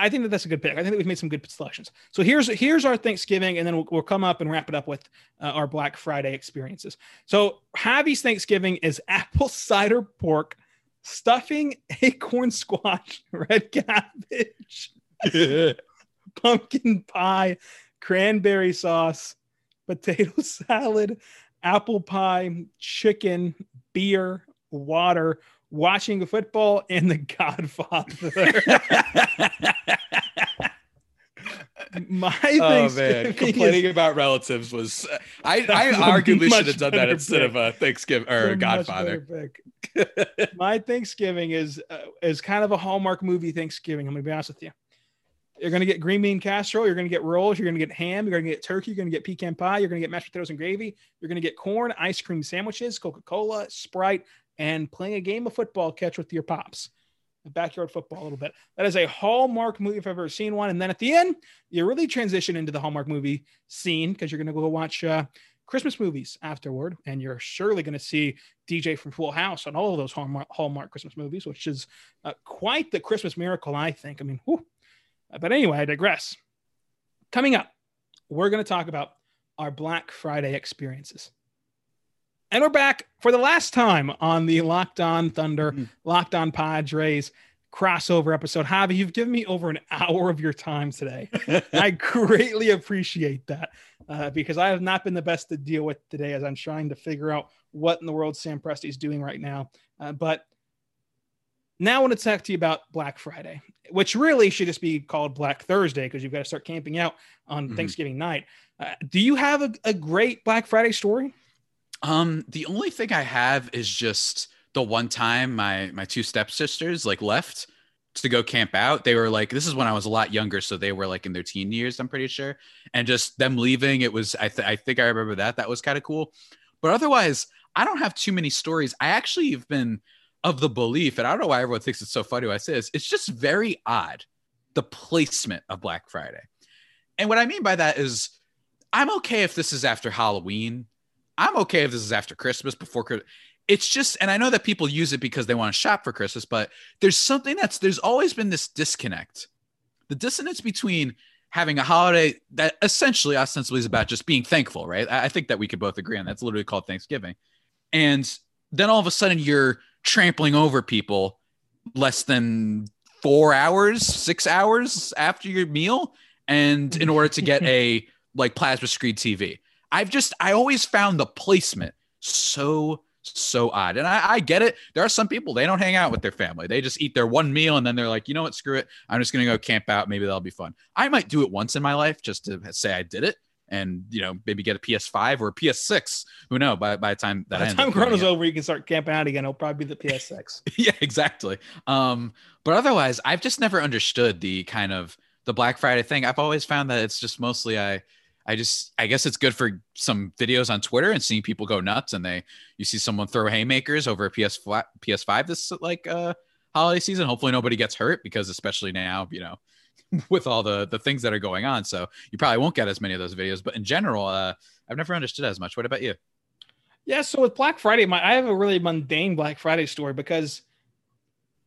I think that that's a good pick. I think that we've made some good selections. So here's here's our Thanksgiving, and then we'll, we'll come up and wrap it up with uh, our Black Friday experiences. So Javi's Thanksgiving is apple cider pork, stuffing, acorn squash, red cabbage, pumpkin pie, cranberry sauce, potato salad, apple pie, chicken, beer, water, watching football, and The Godfather. My Oh Thanksgiving man, is- about relatives was I, I a arguably should have done that instead of a Thanksgiving or much Godfather. My Thanksgiving is uh, is kind of a Hallmark movie Thanksgiving. I'm gonna be honest with you. You're gonna get green bean casserole. You're gonna get rolls. You're gonna get ham. You're gonna get turkey. You're gonna get pecan pie. You're gonna get mashed potatoes and gravy. You're gonna get corn, ice cream sandwiches, Coca Cola, Sprite, and playing a game of football catch with your pops. Backyard football a little bit. That is a Hallmark movie if I've ever seen one. And then at the end, you really transition into the Hallmark movie scene because you're gonna go watch uh, Christmas movies afterward, and you're surely going to see DJ from Full House on all of those Hallmark, Hallmark Christmas movies, which is uh, quite the Christmas miracle, I think. I mean, whew. But anyway, I digress. Coming up, we're going to talk about our Black Friday experiences. And we're back for the last time on the Locked On Thunder, Mhm. Locked On Padres crossover episode. Javi, you've given me over an hour of your time today. I greatly appreciate that uh, because I have not been the best to deal with today as I'm trying to figure out what in the world Sam Presti is doing right now. Uh, but now I want to talk to you about Black Friday, which really should just be called Black Thursday because you've got to start camping out on Mhm. Thanksgiving night. Uh, do you have a, a great Black Friday story? Um, the only thing I have is just the one time my my two stepsisters like left to go camp out. They were like, this is when I was a lot younger, so they were like in their teen years, I'm pretty sure. And just them leaving, it was I th- I think I remember that. That was kind of cool. But otherwise, I don't have too many stories. I actually have been of the belief, and I don't know why everyone thinks it's so funny when I say this. It's just very odd the placement of Black Friday. And what I mean by that is I'm okay if this is after Halloween. I'm okay if this is after Christmas, before Christmas. It's just, and I know that people use it because they want to shop for Christmas, but there's something that's, there's always been this disconnect. The dissonance between having a holiday that essentially, ostensibly, is about just being thankful, right? I I think that we could both agree on that's literally called Thanksgiving. And then all of a sudden you're trampling over people less than four hours, six hours after your meal. And in order to get a like plasma screen TV. I've just I always found the placement so so odd. And I, I get it. There are some people they don't hang out with their family. They just eat their one meal and then they're like, you know what, screw it. I'm just gonna go camp out. Maybe that'll be fun. I might do it once in my life just to say I did it. And you know, maybe get a PS5 or a PS6. Who know? By, by the time that By the time Corona's over, you can start camping out again. It'll probably be the PS6. yeah, exactly. Um, but otherwise, I've just never understood the kind of the Black Friday thing. I've always found that it's just mostly I, I just I guess it's good for some videos on Twitter and seeing people go nuts and they you see someone throw haymakers over a PS PS5 this like uh holiday season. Hopefully nobody gets hurt because especially now you know with all the the things that are going on. So you probably won't get as many of those videos. But in general, uh, I've never understood as much. What about you? Yeah, so with Black Friday, my I have a really mundane Black Friday story because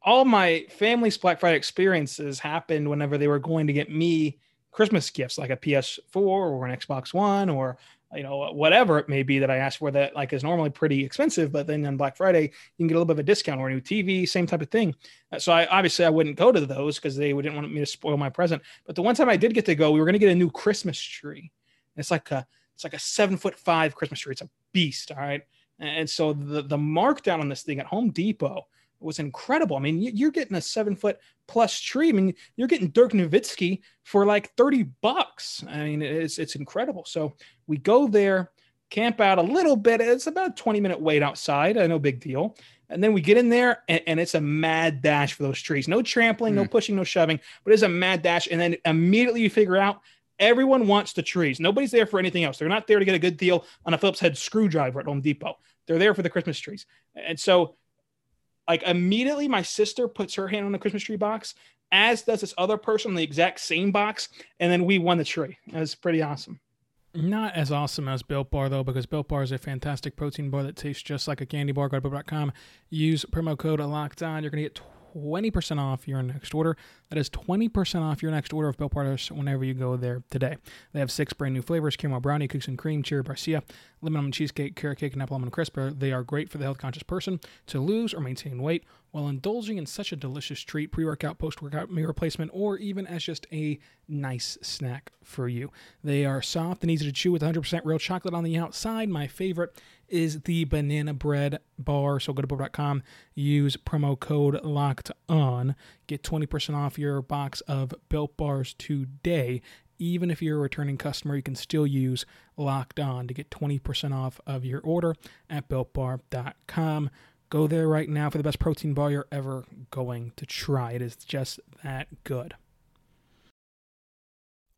all my family's Black Friday experiences happened whenever they were going to get me Christmas gifts like a PS4 or an Xbox One or you know whatever it may be that I asked for that like is normally pretty expensive, but then on Black Friday you can get a little bit of a discount or a new TV, same type of thing. Uh, So I obviously I wouldn't go to those because they wouldn't want me to spoil my present. But the one time I did get to go, we were going to get a new Christmas tree. It's like a it's like a seven foot five Christmas tree. It's a beast. All right. And so the the markdown on this thing at Home Depot was incredible. I mean, you- you're getting a seven foot plus tree. I mean, you're getting Dirk Nowitzki for like 30 bucks. I mean, it's it's incredible. So we go there, camp out a little bit. It's about a 20 minute wait outside. Uh, no big deal. And then we get in there and, and it's a mad dash for those trees. No trampling, no pushing, no shoving, but it's a mad dash. And then immediately you figure out everyone wants the trees. Nobody's there for anything else. They're not there to get a good deal on a Phillips head screwdriver at Home Depot. They're there for the Christmas trees. And so, like, immediately my sister puts her hand on the Christmas tree box, as does this other person on the exact same box. And then we won the tree. It was pretty awesome. Not as awesome as Built Bar, though, because Built Bar is a fantastic protein bar that tastes just like a candy bar. Go to use promo code locked on. You're to get 20% off your next order. That is 20% off your next order of Built Bars whenever you go there today. They have six brand new flavors caramel brownie, cookies and cream, cherry barcia, lemon almond cheesecake, carrot cake, and apple almond crisper. They are great for the health conscious person to lose or maintain weight while indulging in such a delicious treat, pre workout, post workout, meal replacement, or even as just a nice snack for you. They are soft and easy to chew with 100% real chocolate on the outside. My favorite is the banana bread bar. So go to bar.com, use promo code locked on, get 20% off your box of built bars today. Even if you're a returning customer, you can still use locked on to get 20% off of your order at builtbar.com. Go there right now for the best protein bar you're ever going to try. It is just that good.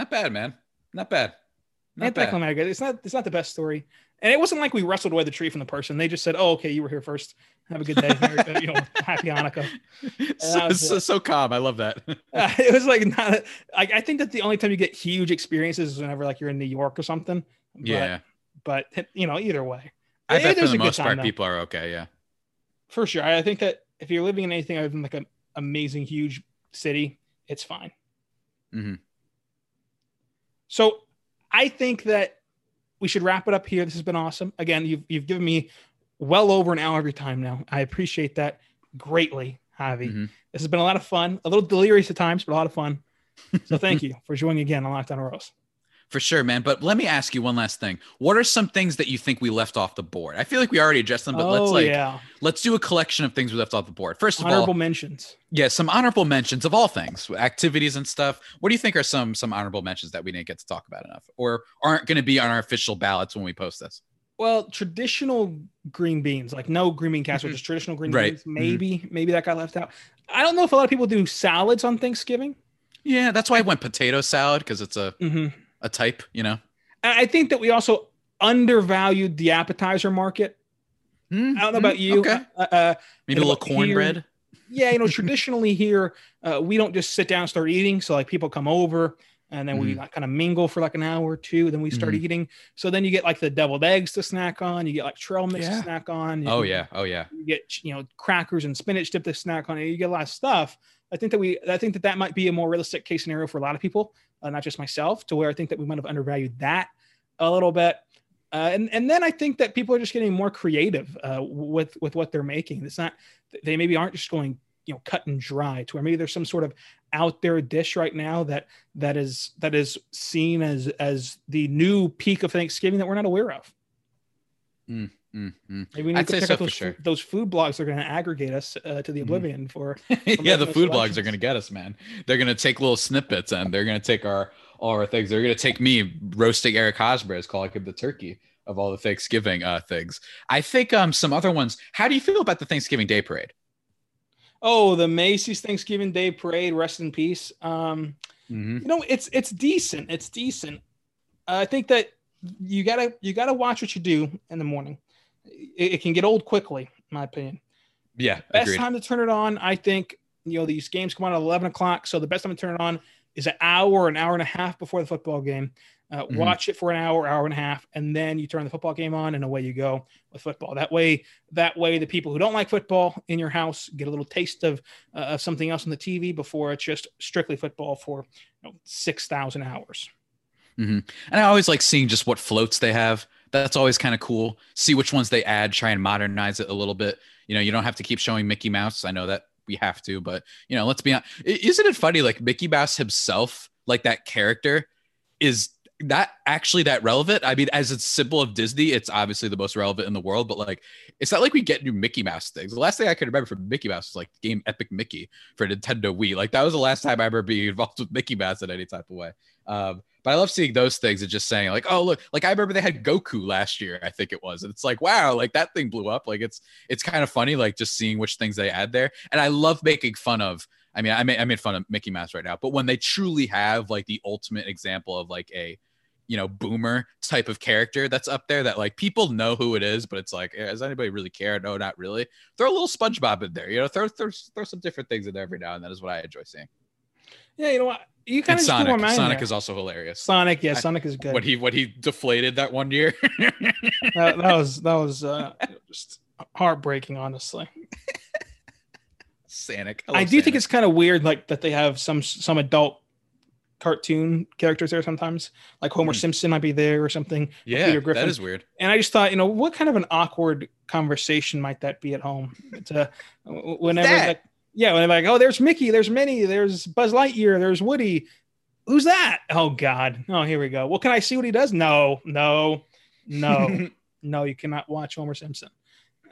Not bad, man. Not bad. Not bad. Anticlimactic. It's not. It's not the best story, and it wasn't like we wrestled away the tree from the person. They just said, "Oh, okay, you were here first. Have a good day. you know, happy Hanukkah." so, so, so, calm. I love that. uh, it was like not. I think that the only time you get huge experiences is whenever like you're in New York or something. But, yeah. But you know, either way, I it, bet for the most part, though. people are okay. Yeah. For sure, I think that if you're living in anything other than like an amazing huge city, it's fine. Mm-hmm. So I think that we should wrap it up here. This has been awesome. Again, you've you've given me well over an hour every time now. I appreciate that greatly, Javi. Mm-hmm. This has been a lot of fun, a little delirious at times, but a lot of fun. So thank you for joining again on Locked On Royals. For sure, man. But let me ask you one last thing. What are some things that you think we left off the board? I feel like we already addressed them, but oh, let's like yeah. let's do a collection of things we left off the board. First of honorable all, honorable mentions. Yeah, some honorable mentions of all things, activities and stuff. What do you think are some some honorable mentions that we didn't get to talk about enough, or aren't going to be on our official ballots when we post this? Well, traditional green beans, like no green bean casserole, mm-hmm. just traditional green right. beans. Maybe, mm-hmm. maybe that got left out. I don't know if a lot of people do salads on Thanksgiving. Yeah, that's why I went potato salad because it's a mm-hmm. A type, you know. I think that we also undervalued the appetizer market. Mm, I don't know about you. Okay. Uh, uh, Maybe a little cornbread. Yeah, you know, traditionally here, uh, we don't just sit down and start eating. So like people come over and then mm. we like, kind of mingle for like an hour or two. Then we start mm. eating. So then you get like the deviled eggs to snack on. You get like trail mix yeah. to snack on. You, oh yeah, oh yeah. You get you know crackers and spinach dip to snack on. You get a lot of stuff. I think that we, I think that that might be a more realistic case scenario for a lot of people, uh, not just myself, to where I think that we might have undervalued that a little bit. Uh, and and then I think that people are just getting more creative uh, with with what they're making. It's not they maybe aren't just going you know cut and dry to where maybe there's some sort of out there dish right now that that is that is seen as as the new peak of Thanksgiving that we're not aware of. Mm. Mm-hmm. Maybe we need I'd to check so out those, sure. those food blogs are going to aggregate us uh, to the mm-hmm. oblivion mm. for, yeah the food blogs are going to get us man they're going to take little snippets and they're going to take our all our things they're going to take me roasting eric hosmer as calling him the turkey of all the thanksgiving uh, things i think um some other ones how do you feel about the thanksgiving day parade oh the macy's thanksgiving day parade rest in peace um mm-hmm. you know it's it's decent it's decent uh, i think that you gotta you gotta watch what you do in the morning it, it can get old quickly, in my opinion. Yeah. Best agreed. time to turn it on, I think, you know, these games come on at 11 o'clock. So the best time to turn it on is an hour, an hour and a half before the football game. Uh, mm-hmm. Watch it for an hour, hour and a half, and then you turn the football game on, and away you go with football. That way, that way, the people who don't like football in your house get a little taste of uh, of something else on the TV before it's just strictly football for you know, six thousand hours. And I always like seeing just what floats they have. That's always kind of cool. See which ones they add, try and modernize it a little bit. You know, you don't have to keep showing Mickey Mouse. I know that we have to, but you know, let's be honest. Isn't it funny? Like Mickey Mouse himself, like that character, is that actually that relevant? I mean, as it's simple of Disney, it's obviously the most relevant in the world, but like it's not like we get new Mickey Mouse things. The last thing I can remember from Mickey Mouse was like the game Epic Mickey for Nintendo Wii. Like that was the last time I ever being involved with Mickey Mouse in any type of way. Um, but I love seeing those things and just saying like, oh look, like I remember they had Goku last year, I think it was. And it's like, wow, like that thing blew up. Like it's it's kind of funny, like just seeing which things they add there. And I love making fun of. I mean, I made I made fun of Mickey Mouse right now, but when they truly have like the ultimate example of like a you know boomer type of character that's up there that like people know who it is but it's like eh, does anybody really care no not really throw a little spongebob in there you know throw throw, throw some different things in there every now and then is what i enjoy seeing Yeah, you know what? You kind of sonic sonic is also hilarious Sonic. Yeah, I- Sonic is good. what he what he deflated that one year that, that was that was uh, just heartbreaking, honestly. sonic I do think it's kind of weird, like that they have some some adult cartoon characters there sometimes, like Homer Hmm. Simpson might be there or something. yeah Peter Griffin. that is weird And I just thought, you know, what kind of an awkward conversation might that be at home? To whenever, like, yeah, when they're like, oh, there's Mickey, there's Minnie, there's Buzz Lightyear, there's Woody. Who's that? Oh God. Oh, here we go. Well, can I see what he does? No, no, no, no. You cannot watch Homer Simpson.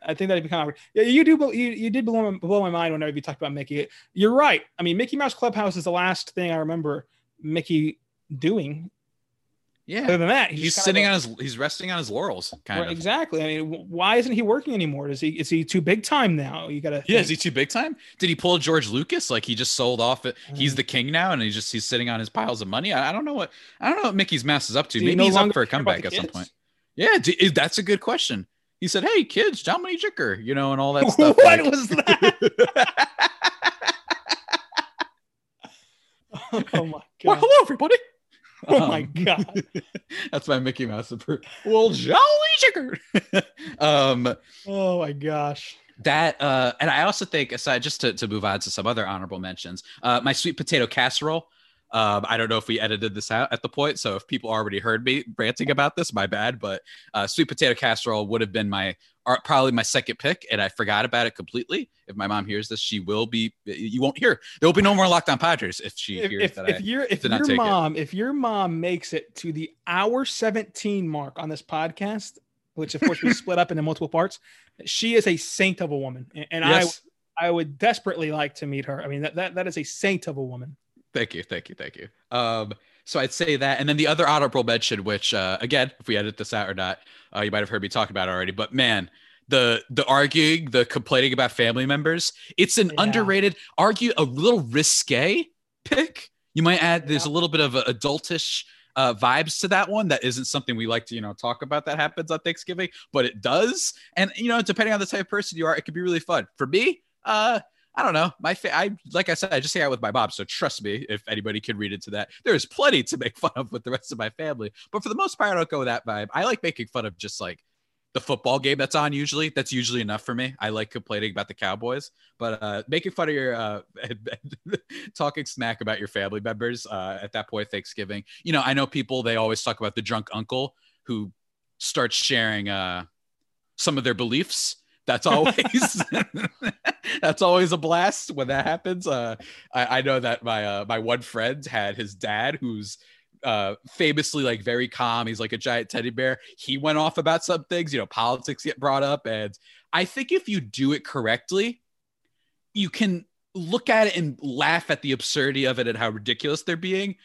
I think that'd be kind of yeah. You do you, you did blow my, blow my mind whenever you talked about Mickey. You're right. I mean, Mickey Mouse Clubhouse is the last thing I remember Mickey doing. Yeah Other than that, he's, of sitting a- on his he's resting on his laurels kind Right, of exactly. I mean, why isn't he working anymore? Is he is he too big time now? You gotta. Yeah, is he too big time? Did he pull George Lucas? Like he just sold off it. He's Mm. the king now, and he's just he's sitting on his piles of money. I, I don't know what I don't know what Mickey's Mouse is up to. Do Maybe no he's up for a comeback at some point. Yeah, d- is- that's a good question. He said, "Hey kids, Dominique Jicker," you know, and all that stuff. what like- was that? oh my well, god! hello everybody. Oh my Um, god! that's my Mickey Mouse. appro- Well, jolly Jicker. um, Oh my gosh! that uh and i also think aside just to, to move on to some other honorable mentions uh my sweet potato casserole um i don't know if we edited this out at the point so if people already heard me ranting about this my bad but uh sweet potato casserole would have been my are probably my second pick and i forgot about it completely if my mom hears this she will be you won't hear there will be no more Locked On padres if she If, hears if, that if I, your if did not your take it. mom if your mom makes it to the hour seventeen mark on this podcast, which of course we split up into multiple parts, she is a saint of a woman, and, and yes. I I would desperately like to meet her. I mean that that, that is a saint of a woman. Thank you, thank you, thank you. Um, so I'd say that, and then the other honorable mention, which uh, again, if we edit this out or not, uh, you might have heard me talk about it already. But man, the the arguing, the complaining about family members, it's an Yeah. underrated, argue a little risque pick. You might add there's a little bit of a adultish uh, vibes to that one. That isn't something we like to you know talk about that happens on Thanksgiving, but it does. And you know, depending on the type of person you are, it can be really fun. For me, uh, I don't know. My fa- I like I said, I just hang out with my mom, so trust me. If anybody can read into that, there's plenty to make fun of with the rest of my family. But for the most part, I don't go that vibe. I like making fun of just like the football game that's on. Usually, that's usually enough for me. I like complaining about the Cowboys, but uh, making fun of your uh, talking smack about your family members uh, at that point, Thanksgiving. You know, I know people they always talk about the drunk uncle who starts sharing uh, some of their beliefs. That's always that's always a blast when that happens. Uh, I, I know that my uh, my one friend had his dad, who's uh, famously like very calm. He's like a giant teddy bear. He went off about some things. You know, politics get brought up, and I think if you do it correctly, you can look at it and laugh at the absurdity of it and how ridiculous they're being.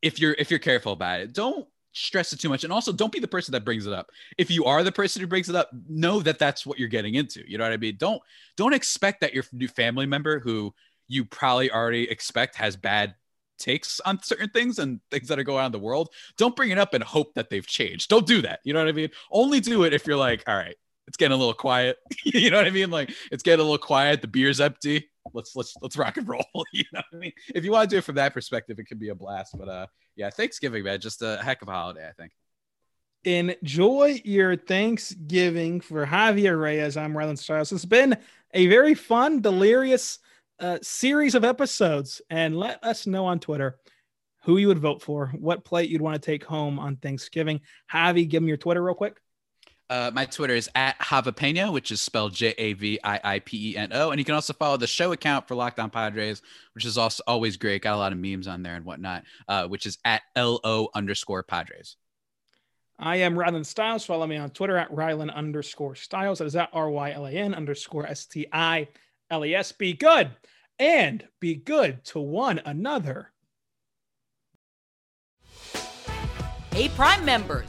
If you're if you're careful about it, don't stress it too much. And also don't be the person that brings it up. If you are the person who brings it up know that that's what you're getting into. You know what i mean? Don't don't expect that your new family member who you probably already expect has bad takes on certain things and things that are going on in the world don't bring it up and hope that they've changed. Don't do that. You know what i mean? Only do it if you're like all right it's getting a little quiet you know what i mean like it's getting a little quiet the beer's empty let's let's let's rock and roll you know what i mean if you want to do it from that perspective it can be a blast but uh yeah thanksgiving man just a heck of a holiday i think Enjoy your Thanksgiving for Javier Reyes. I'm Rylan Stiles. It's been a very fun, delirious uh, series of episodes. And let us know on Twitter who you would vote for, what plate you'd want to take home on Thanksgiving. Javi, give me your Twitter real quick. Uh, my Twitter is at Javiipeno, which is spelled J A V I I P E N O. And you can also follow the show account for Locked On Padres, which is also always great. Got a lot of memes on there and whatnot, uh, which is at LO underscore Padres. I am Rylan Stiles. Follow me on Twitter at Rylan underscore Stiles. That is at R Y L A N underscore S T I L E S. Be good and be good to one another. Hey, Prime members,